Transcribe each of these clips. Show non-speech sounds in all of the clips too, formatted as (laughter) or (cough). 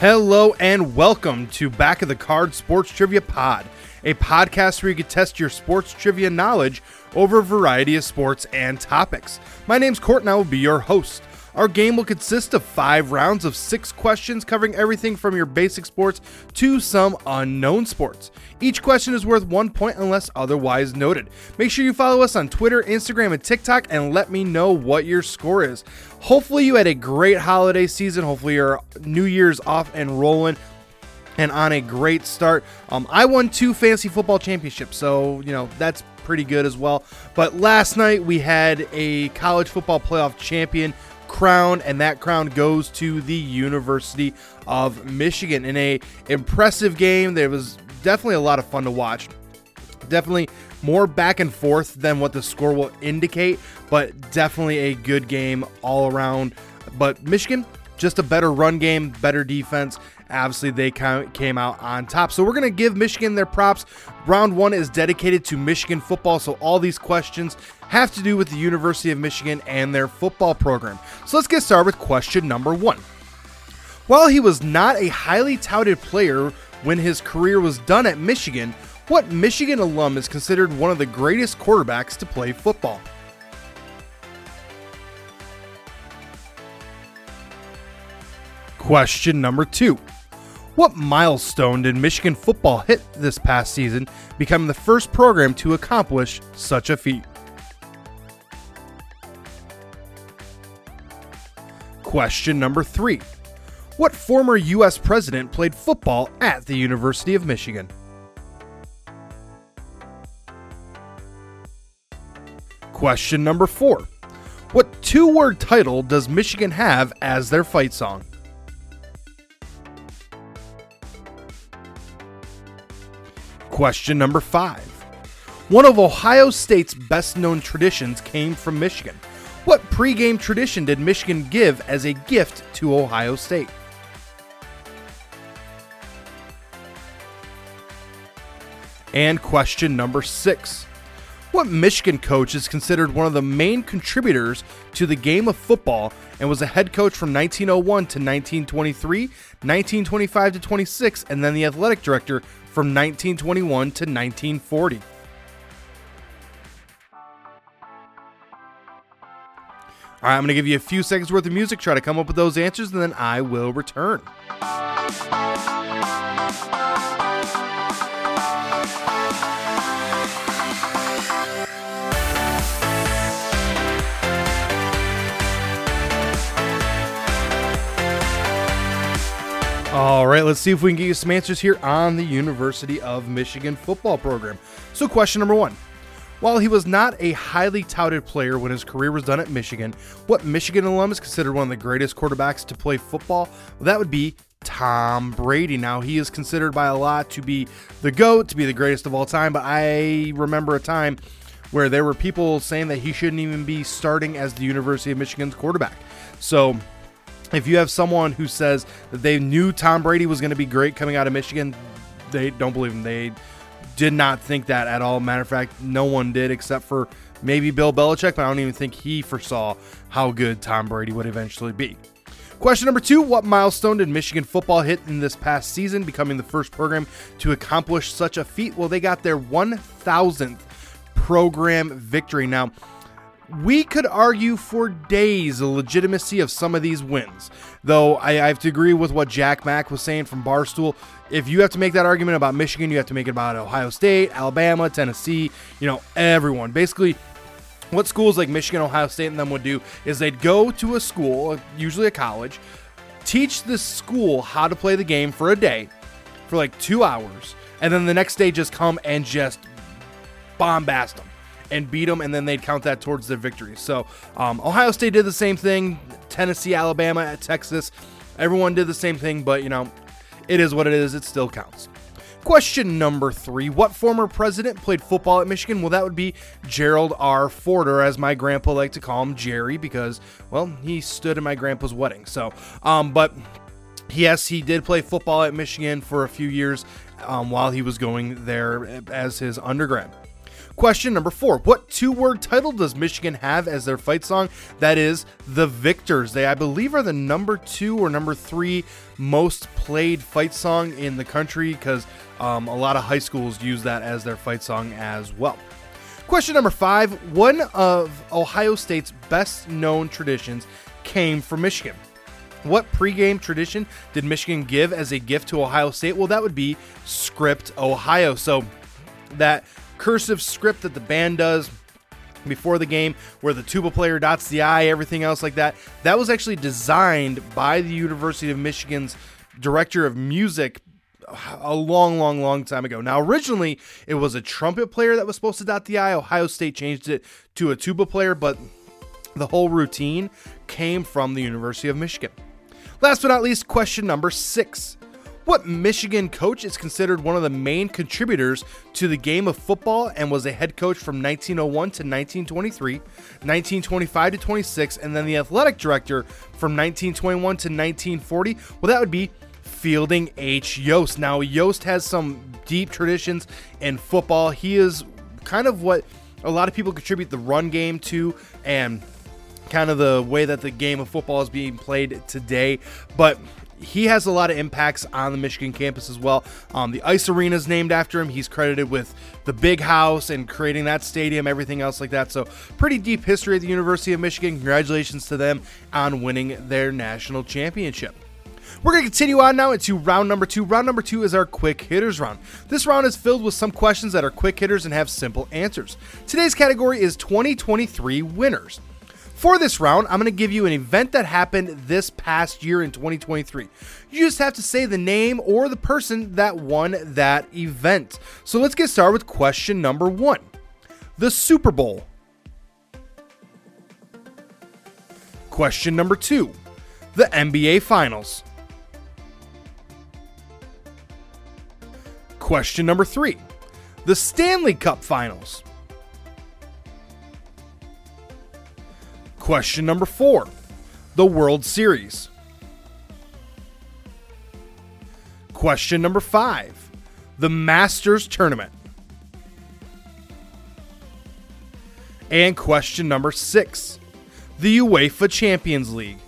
Hello and welcome to Back of the Card Sports Trivia Pod, a podcast where you can test your sports trivia knowledge over a variety of sports and topics. My name's Court and I will be your host. Our game will consist of five rounds of six questions covering everything from your basic sports to some unknown sports. Each question is worth one point unless otherwise noted. Make sure you follow us on Twitter, Instagram, and TikTok and let me know what your score is. Hopefully, you had a great holiday season. Hopefully, your New Year's off and rolling and on a great start. Um, I won two fantasy football championships, so you know that's pretty good as well. But last night we had a college football playoff champion crown, and that crown goes to the University of Michigan in a impressive game. There was definitely a lot of fun to watch. Definitely more back and forth than what the score will indicate, but definitely a good game all around. But Michigan, just a better run game, better defense. Obviously, they came out on top. So, we're going to give Michigan their props. Round one is dedicated to Michigan football. So, all these questions have to do with the University of Michigan and their football program. So, let's get started with question number one. While he was not a highly touted player when his career was done at Michigan, what Michigan alum is considered one of the greatest quarterbacks to play football? Question number two. What milestone did Michigan football hit this past season, becoming the first program to accomplish such a feat? Question number three. What former U.S. president played football at the University of Michigan? Question number four. What two word title does Michigan have as their fight song? Question number five. One of Ohio State's best known traditions came from Michigan. What pregame tradition did Michigan give as a gift to Ohio State? And question number six. What Michigan coach is considered one of the main contributors to the game of football and was a head coach from 1901 to 1923, 1925 to 26, and then the athletic director from 1921 to 1940. All right, I'm going to give you a few seconds worth of music, try to come up with those answers, and then I will return. All right, let's see if we can get you some answers here on the University of Michigan football program. So, question number one. While he was not a highly touted player when his career was done at Michigan, what Michigan alum is considered one of the greatest quarterbacks to play football? Well, that would be Tom Brady. Now, he is considered by a lot to be the GOAT, to be the greatest of all time, but I remember a time where there were people saying that he shouldn't even be starting as the University of Michigan's quarterback. So, if you have someone who says that they knew Tom Brady was going to be great coming out of Michigan, they don't believe him. They did not think that at all. Matter of fact, no one did except for maybe Bill Belichick, but I don't even think he foresaw how good Tom Brady would eventually be. Question number two What milestone did Michigan football hit in this past season, becoming the first program to accomplish such a feat? Well, they got their 1000th program victory. Now, we could argue for days the legitimacy of some of these wins. Though I, I, have to agree with what Jack Mack was saying from Barstool. If you have to make that argument about Michigan, you have to make it about Ohio State, Alabama, Tennessee, you know, everyone. Basically, what schools like Michigan, Ohio State, and them would do is they'd go to a school, usually a college, teach the school how to play the game for a day, for like two hours, and then the next day just come and just bombast them and beat them, and then they'd count that towards their victory. So um, Ohio State did the same thing. Tennessee, Alabama, at Texas, everyone did the same thing. But you know, it is what it is. It still counts. Question number three What former president played football at Michigan? Well, that would be Gerald R. Ford, or as my grandpa liked to call him, Jerry, because, well, he stood in my grandpa's wedding. So, um, but yes, he did play football at Michigan for a few years um, while he was going there as his undergrad. Question number four What two word title does Michigan have as their fight song? That is The Victors. They, I believe, are the number two or number three most played fight song in the country because um, a lot of high schools use that as their fight song as well. Question number five One of Ohio State's best known traditions came from Michigan. What pregame tradition did Michigan give as a gift to Ohio State? Well, that would be Script Ohio. So that cursive script that the band does before the game where the tuba player dots the I, everything else like that. That was actually designed by the University of Michigan's director of music a long, long, long time ago. Now, originally, it was a trumpet player that was supposed to dot the I. Ohio State changed it to a tuba player, but the whole routine came from the University of Michigan. Last but not least, question number six. What Michigan coach is considered one of the main contributors to the game of football and was a head coach from 1901 to 1923, 1925 to 26, and then the athletic director from 1921 to 1940? Well, that would be Fielding H. Yost. Now, Yost has some deep traditions in football. He is kind of what a lot of people contribute the run game to, and kind of the way that the game of football is being played today. But he has a lot of impacts on the Michigan campus as well. Um, the ice arena is named after him. He's credited with the big house and creating that stadium, everything else like that. So, pretty deep history at the University of Michigan. Congratulations to them on winning their national championship. We're going to continue on now into round number two. Round number two is our quick hitters round. This round is filled with some questions that are quick hitters and have simple answers. Today's category is 2023 winners. For this round, I'm going to give you an event that happened this past year in 2023. You just have to say the name or the person that won that event. So let's get started with question number one The Super Bowl. Question number two The NBA Finals. Question number three The Stanley Cup Finals. Question number four The World Series. Question number five The Masters Tournament. And question number six The UEFA Champions League.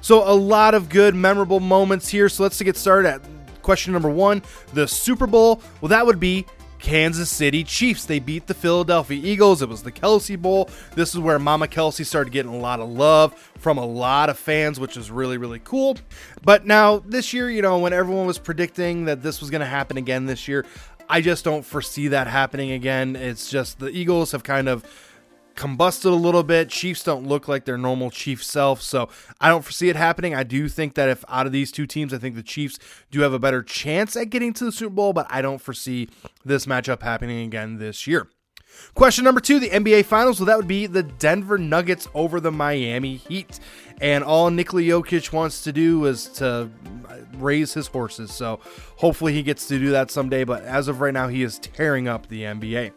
So, a lot of good, memorable moments here. So, let's get started at question number one the Super Bowl. Well, that would be Kansas City Chiefs. They beat the Philadelphia Eagles. It was the Kelce Bowl. This is where Mama Kelce started getting a lot of love from a lot of fans, which is really, really cool. But now, this year, you know, when everyone was predicting that this was going to happen again this year, I just don't foresee that happening again. It's just the Eagles have kind of combusted a little bit. Chiefs don't look like their normal Chief self, so I don't foresee it happening. I do think that if out of these two teams, I think the Chiefs do have a better chance at getting to the Super Bowl, but I don't foresee this matchup happening again this year. Question number two, the NBA Finals. Well, that would be the Denver Nuggets over the Miami Heat. And all Nikola Jokic wants to do is to raise his horses. So hopefully he gets to do that someday. But as of right now, he is tearing up the NBA.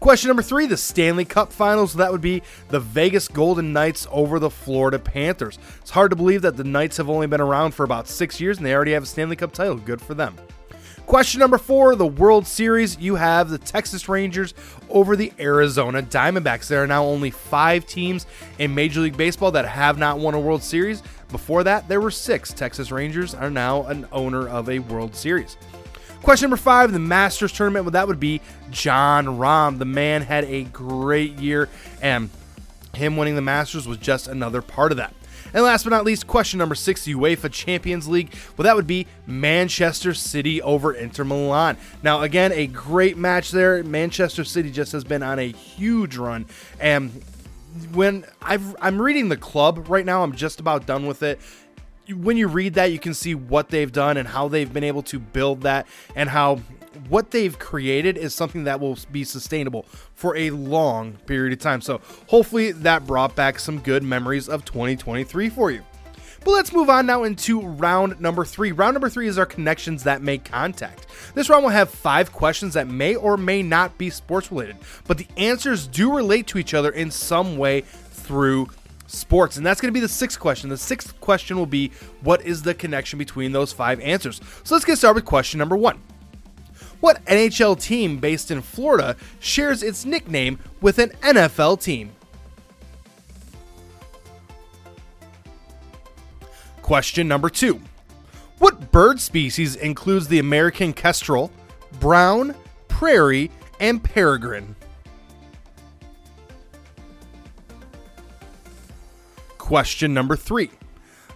Question number three the Stanley Cup Finals. That would be the Vegas Golden Knights over the Florida Panthers. It's hard to believe that the Knights have only been around for about six years and they already have a Stanley Cup title. Good for them. Question number four the World Series. You have the Texas Rangers over the Arizona Diamondbacks. There are now only five teams in Major League Baseball that have not won a World Series. Before that, there were six. Texas Rangers are now an owner of a World Series. Question number five, the Masters tournament. Well, that would be Jon Rahm. The man had a great year, and him winning the Masters was just another part of that. And last but not least, question number six, the UEFA Champions League. Well, that would be Manchester City over Inter Milan. Now, again, a great match there. Manchester City just has been on a huge run. And when i am reading the club right now, I'm just about done with it when you read that, you can see what they've done and how they've been able to build that, and how what they've created is something that will be sustainable for a long period of time. So, hopefully, that brought back some good memories of 2023 for you. But let's move on now into round number three. Round number three is our connections that make contact. This round will have five questions that may or may not be sports related, but the answers do relate to each other in some way through sports. And that's going to be the sixth question. The sixth question will be what is the connection between those five answers? So let's get started with question number one. What NHL team based in Florida shares its nickname with an NFL team? Question number two. What bird species includes the American kestrel, brown, prairie, and peregrine? Question number three.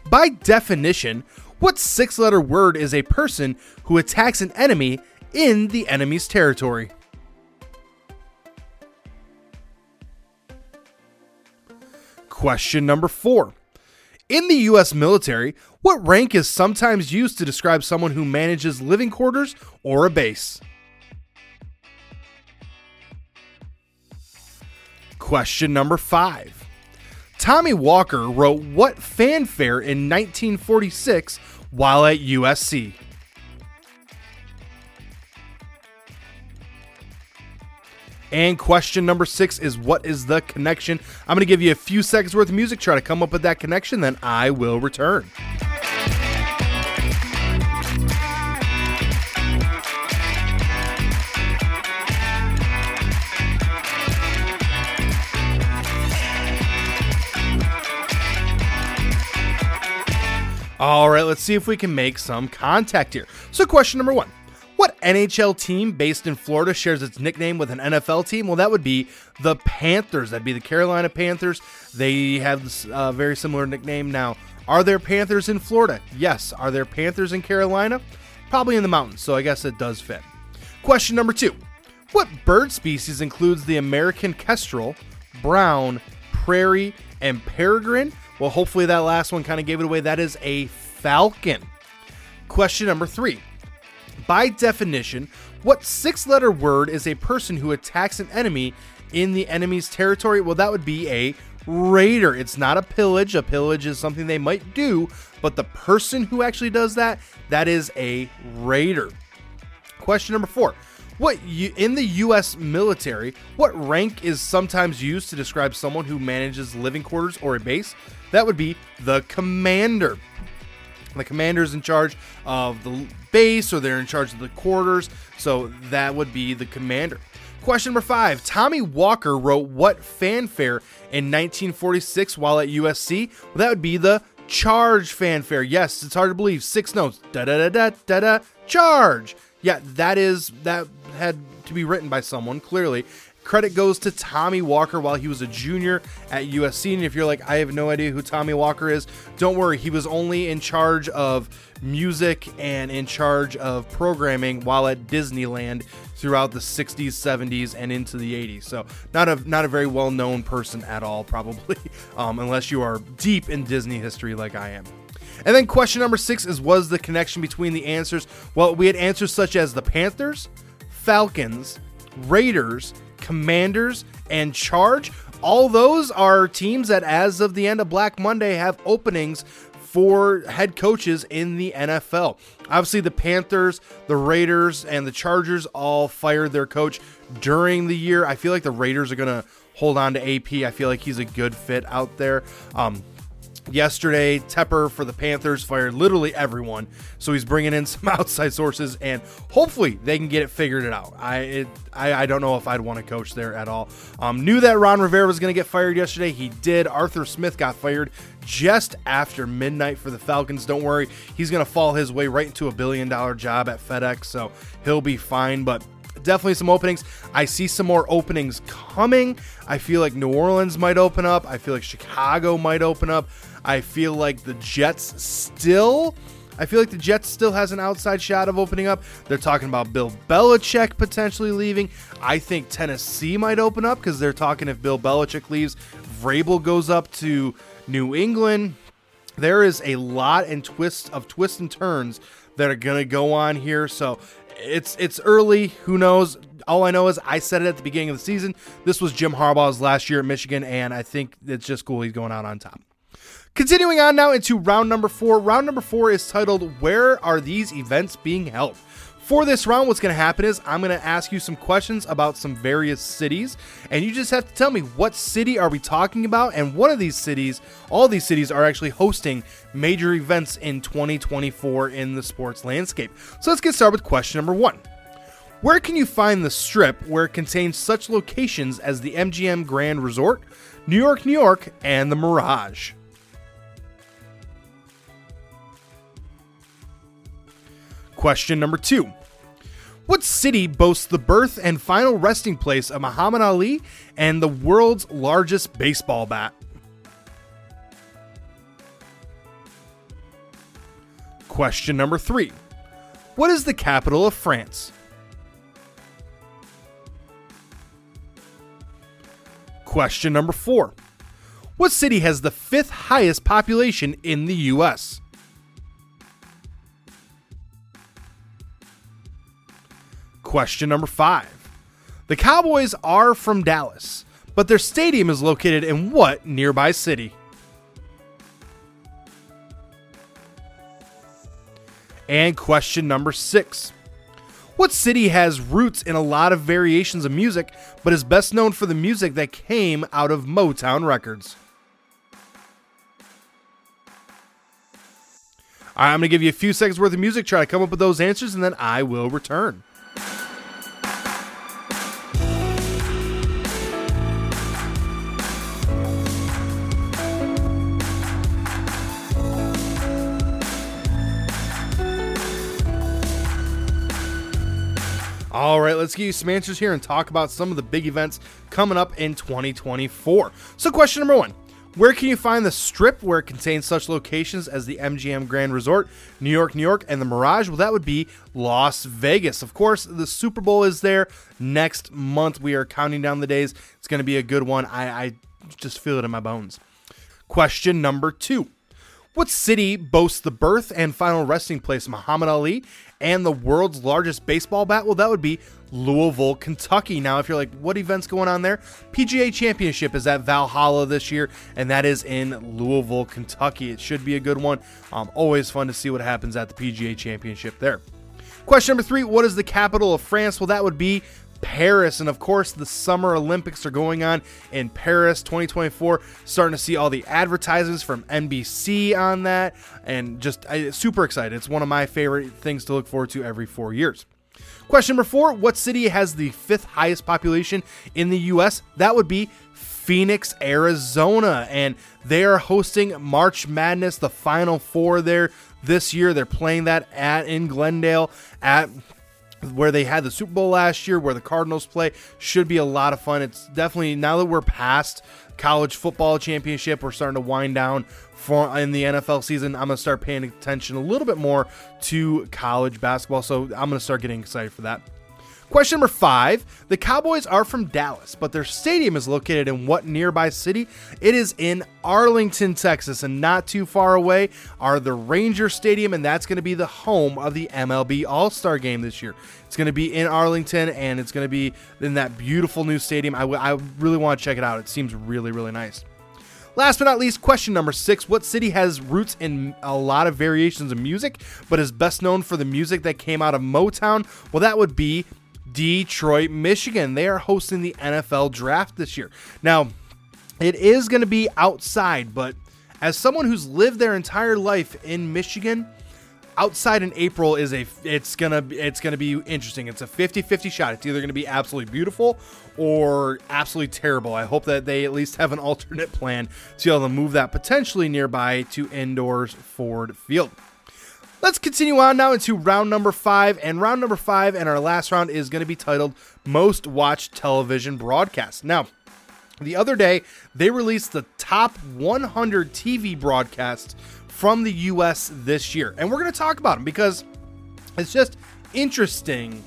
By definition, what six letter word is a person who attacks an enemy in the enemy's territory? Question number four. In the U.S. military, what rank is sometimes used to describe someone who manages living quarters or a base? Question number five. Tommy Walker wrote what fanfare in 1946 while at USC? And question number six is what is the connection? I'm going to give you a few seconds worth of music, try to come up with that connection, then I will return. All right, let's see if we can make some contact here. So, question number one What NHL team based in Florida shares its nickname with an NFL team? Well, that would be the Panthers. That'd be the Carolina Panthers. They have a uh, very similar nickname now. Are there Panthers in Florida? Yes. Are there Panthers in Carolina? Probably in the mountains, so I guess it does fit. Question number two What bird species includes the American kestrel, brown, prairie, and peregrine? Well, hopefully that last one kind of gave it away. That is a falcon. Question number three. By definition, what six letter word is a person who attacks an enemy in the enemy's territory? Well, that would be a raider. It's not a pillage. A pillage is something they might do, but the person who actually does that, that is a raider. Question number four. What you, in the U.S. military, what rank is sometimes used to describe someone who manages living quarters or a base? That would be the commander. The commander is in charge of the base, or they're in charge of the quarters, so that would be the commander. Question number five Tommy Walker wrote what fanfare in 1946 while at USC? Well, that would be the charge fanfare. Yes, it's hard to believe. Six notes. Da da da da da da. Charge. Yeah, that is that had to be written by someone clearly. Credit goes to Tommy Walker while he was a junior at USC. And if you're like, I have no idea who Tommy Walker is, don't worry. He was only in charge of music and in charge of programming while at Disneyland throughout the 60s, 70s, and into the 80s. So not a not a very well known person at all, probably, (laughs) um, unless you are deep in Disney history like I am. And then question number six is was the connection between the answers? Well, we had answers such as the Panthers, Falcons, Raiders, Commanders, and Charge. All those are teams that, as of the end of Black Monday, have openings for head coaches in the NFL. Obviously, the Panthers, the Raiders, and the Chargers all fired their coach during the year. I feel like the Raiders are going to hold on to AP. I feel like he's a good fit out there. Um, yesterday tepper for the panthers fired literally everyone so he's bringing in (laughs) some outside sources and hopefully they can get it figured it out i it, I, I, don't know if i'd want to coach there at all um, knew that ron rivera was going to get fired yesterday he did arthur smith got fired just after midnight for the falcons don't worry he's going to fall his way right into a billion dollar job at fedex so he'll be fine but definitely some openings. I see some more openings coming. I feel like New Orleans might open up. I feel like Chicago might open up. I feel like the Jets still. I feel like the Jets still has an outside shot of opening up. They're talking about Bill Belichick potentially leaving. I think Tennessee might open up because they're talking if Bill Belichick leaves, Vrabel goes up to New England. There is a lot and twists of twists and turns that are gonna go on here. So it's it's early. Who knows? All I know is I said it at the beginning of the season. This was Jim Harbaugh's last year at Michigan, and I think it's just cool he's going out on top. Continuing on now into round number four. Round number four is titled Where Are These Events Being Held? For this round, what's going to happen is I'm going to ask you some questions about some various cities, and you just have to tell me what city are we talking about, and one of these cities, all these cities are actually hosting major events in 2024 in the sports landscape. So let's get started with question number one. Where can you find the strip where it contains such locations as the MGM Grand Resort, New York, New York, and the Mirage? Question number two. What city boasts the birth and final resting place of Muhammad Ali and the world's largest baseball bat? Question number three. What is the capital of France? Question number four. What city has the fifth highest population in the U.S.? Question number five. The Cowboys are from Dallas, but their stadium is located in what nearby city? And question number six. What city has roots in a lot of variations of music, but is best known for the music that came out of Motown Records? All right, I'm going to give you a few seconds worth of music, try to come up with those answers, and then I will return. All right, let's give you some answers here and talk about some of the big events coming up in 2024. So, question number one Where can you find the strip where it contains such locations as the MGM Grand Resort, New York, New York, and the Mirage? Well, that would be Las Vegas. Of course, the Super Bowl is there next month. We are counting down the days. It's going to be a good one. I, I just feel it in my bones. Question number two. What city boasts the birth and final resting place of Muhammad Ali and the world's largest baseball bat? Well, that would be Louisville, Kentucky. Now, if you're like, what event's going on there? PGA Championship is at Valhalla this year, and that is in Louisville, Kentucky. It should be a good one. Um, always fun to see what happens at the PGA Championship there. Question number three What is the capital of France? Well, that would be Paris. And of course, the Summer Olympics are going on in Paris 2024. Starting to see all the advertisements from NBC on that, and just I, super excited. It's one of my favorite things to look forward to every four years. Question number four What city has the fifth highest population in the U.S.? That would be Phoenix, Arizona. And they are hosting March Madness, the Final Four there this year. They're playing that at in Glendale at where they had the Super Bowl last year, where the Cardinals play, should be a lot of fun. It's definitely now that we're past college football championship, we're starting to wind down for in the NFL season. I'm gonna start paying attention a little bit more to college basketball, so I'm gonna start getting excited for that. Question number five The Cowboys are from Dallas, but their stadium is located in what nearby city? It is in Arlington, Texas, and not too far away are the Ranger Stadium, and that's going to be the home of the MLB All Star game this year. It's going to be in Arlington, and it's going to be in that beautiful new stadium. I, w- I really want to check it out. It seems really, really nice. Last but not least, question number six What city has roots in a lot of variations of music, but is best known for the music that came out of Motown? Well, that would be Detroit, Michigan. They are hosting the NFL draft this year. Now, it is going to be outside, but as someone who's lived their entire life in Michigan, outside in April is a it's to it's to be interesting. It's a 50-50 shot. It's either going to be absolutely beautiful or absolutely terrible. I hope that they at least have an (laughs) alternate plan to be able to move that potentially nearby to indoors Ford Field. Let's continue on now into round number five. And round number five and our last round is going to be titled Most Watched Television Broadcast. Now, the other day, they released the top 100 TV broadcasts from the US this year. And we're going to talk about them because it's just interesting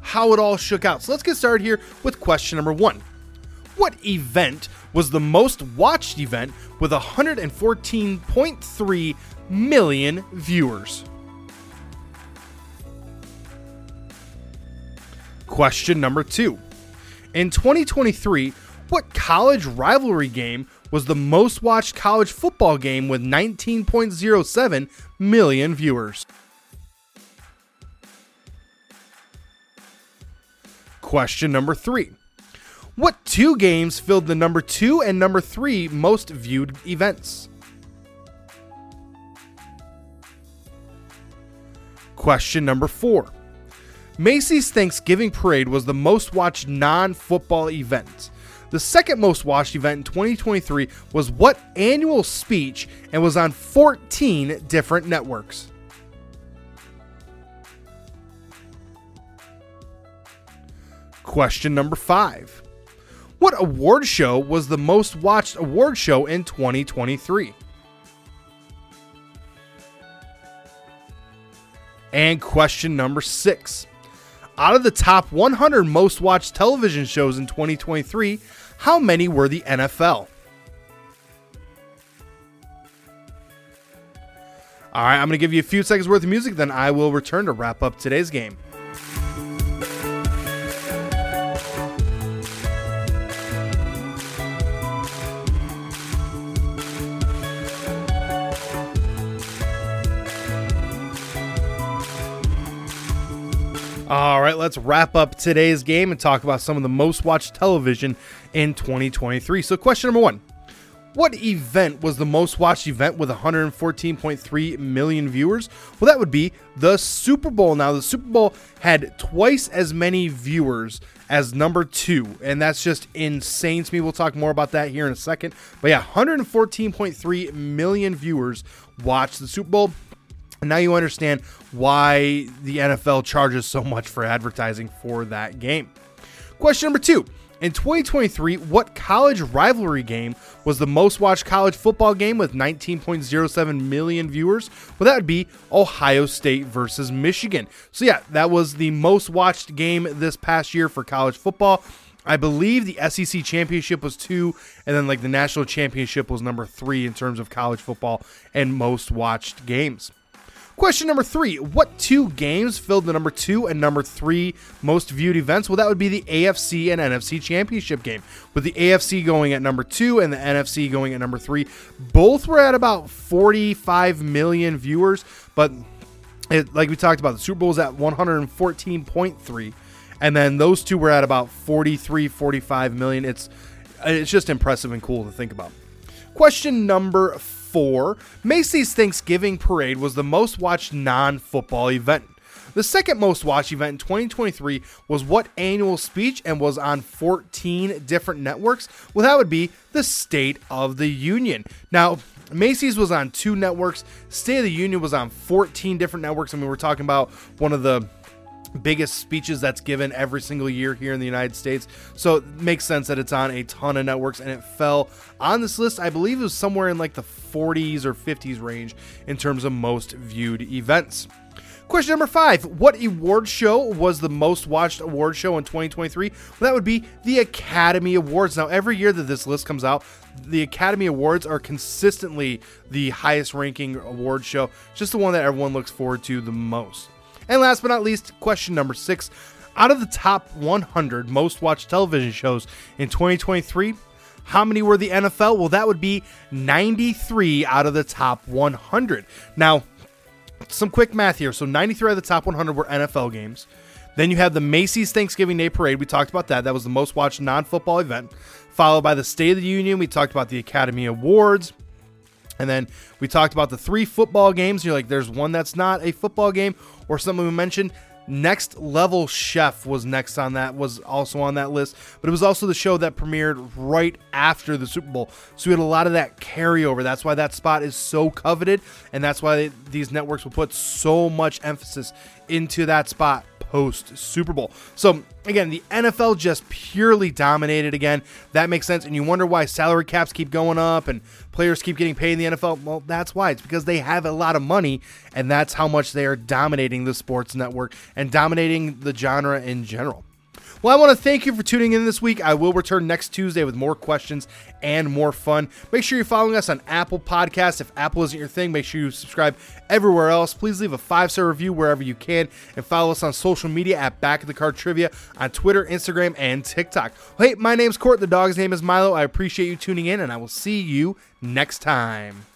how it all shook out. So let's get started here with question number one. What event was the most watched event with 114.3 million viewers. Question number two. In 2023, what college rivalry game was the most watched college football game with 19.07 million viewers? Question number three. What two games filled the number two and number three most viewed events? Question number four. Macy's Thanksgiving Parade was the most watched non football event. The second most watched event in 2023 was What Annual Speech and was on 14 different networks. Question number five What award show was the most watched award show in 2023? And question number six Out of the top 100 most watched television shows in 2023, how many were the NFL? All right, I'm going to give you a few seconds worth of music, then I will return to wrap up today's game. All right, let's wrap up today's game and talk about some of the most watched television in 2023. So, question number one What event was the most watched event with 114.3 million viewers? Well, that would be the Super Bowl. Now, the Super Bowl had twice as many viewers as number two, and that's just insane to me. We'll talk more about that here in a second. But yeah, 114.3 million viewers watched the Super Bowl. Now you understand why the NFL charges so much for advertising for that game. Question number two. In 2023, what college rivalry game was the most watched college football game with 19.07 million viewers? Well, that would be Ohio State versus Michigan. So, yeah, that was the most watched game this past year for college football. I believe the SEC championship was two, and then like the national championship was number three in terms of college football and most watched games. Question number three What two games filled the number two and number three most viewed events? Well, that would be the AFC and NFC championship game, with the AFC going at number two and the NFC going at number three. Both were at about 45 million viewers, but it, like we talked about, the Super Bowl was at 114.3, and then those two were at about 43, 45 million. It's it's just impressive and cool to think about. Question number four, Macy's Thanksgiving Parade was the most watched non football event. The second most watched event in 2023 was What Annual Speech and was on 14 different networks. Well, that would be the State of the Union. Now, Macy's was on two networks, State of the Union was on 14 different networks. I mean, we're talking about one of the biggest speeches that's given every single year here in the United States. So it makes sense that it's on a ton of networks and it fell on this list. I believe it was somewhere in like the 40s or 50s range in terms of most viewed events. Question number five What award show was the most watched award show in 2023? Well, that would be the Academy Awards. Now, every year that this list comes out, the Academy Awards are consistently the highest ranking award show, just the one that everyone looks forward to the most. And last but not least, question number six. Out of the top 100 most watched television shows in 2023, how many were the NFL? Well, that would be 93 out of the top 100. Now, some quick math here. So 93 out of the top 100 were NFL games. Then you have the Macy's Thanksgiving Day Parade. We talked about that. That was the most watched non football event. Followed by the State of the Union. We talked about the Academy Awards. And then we talked about the three football games. You're like, there's one that's not a football game or something we mentioned. Next Level Chef was next on that, was also on that list, but it was also the show that premiered right after the Super Bowl. So we had a lot of that carryover. That's why that spot is so coveted, and that's why they, these networks will put so much emphasis into that spot post Super Bowl. So again, the NFL just purely dominated again. That makes sense. And you wonder why salary caps keep going up and players keep getting paid in the NFL. Well, that's why. It's because they have a lot of money, and that's how much they are dominating the sports network and dominating the genre in general. Well, I want to thank you for tuning in this week. I will return next Tuesday with more questions and more fun. Make sure you're following us on Apple Podcasts. If Apple isn't your thing, make sure you subscribe everywhere else. Please leave a five star review wherever you can and follow us on social media at Back of the Card Trivia on Twitter, Instagram, and TikTok. Hey, my name's Court. The dog's name is Milo. I appreciate you tuning in, and I will see you next time.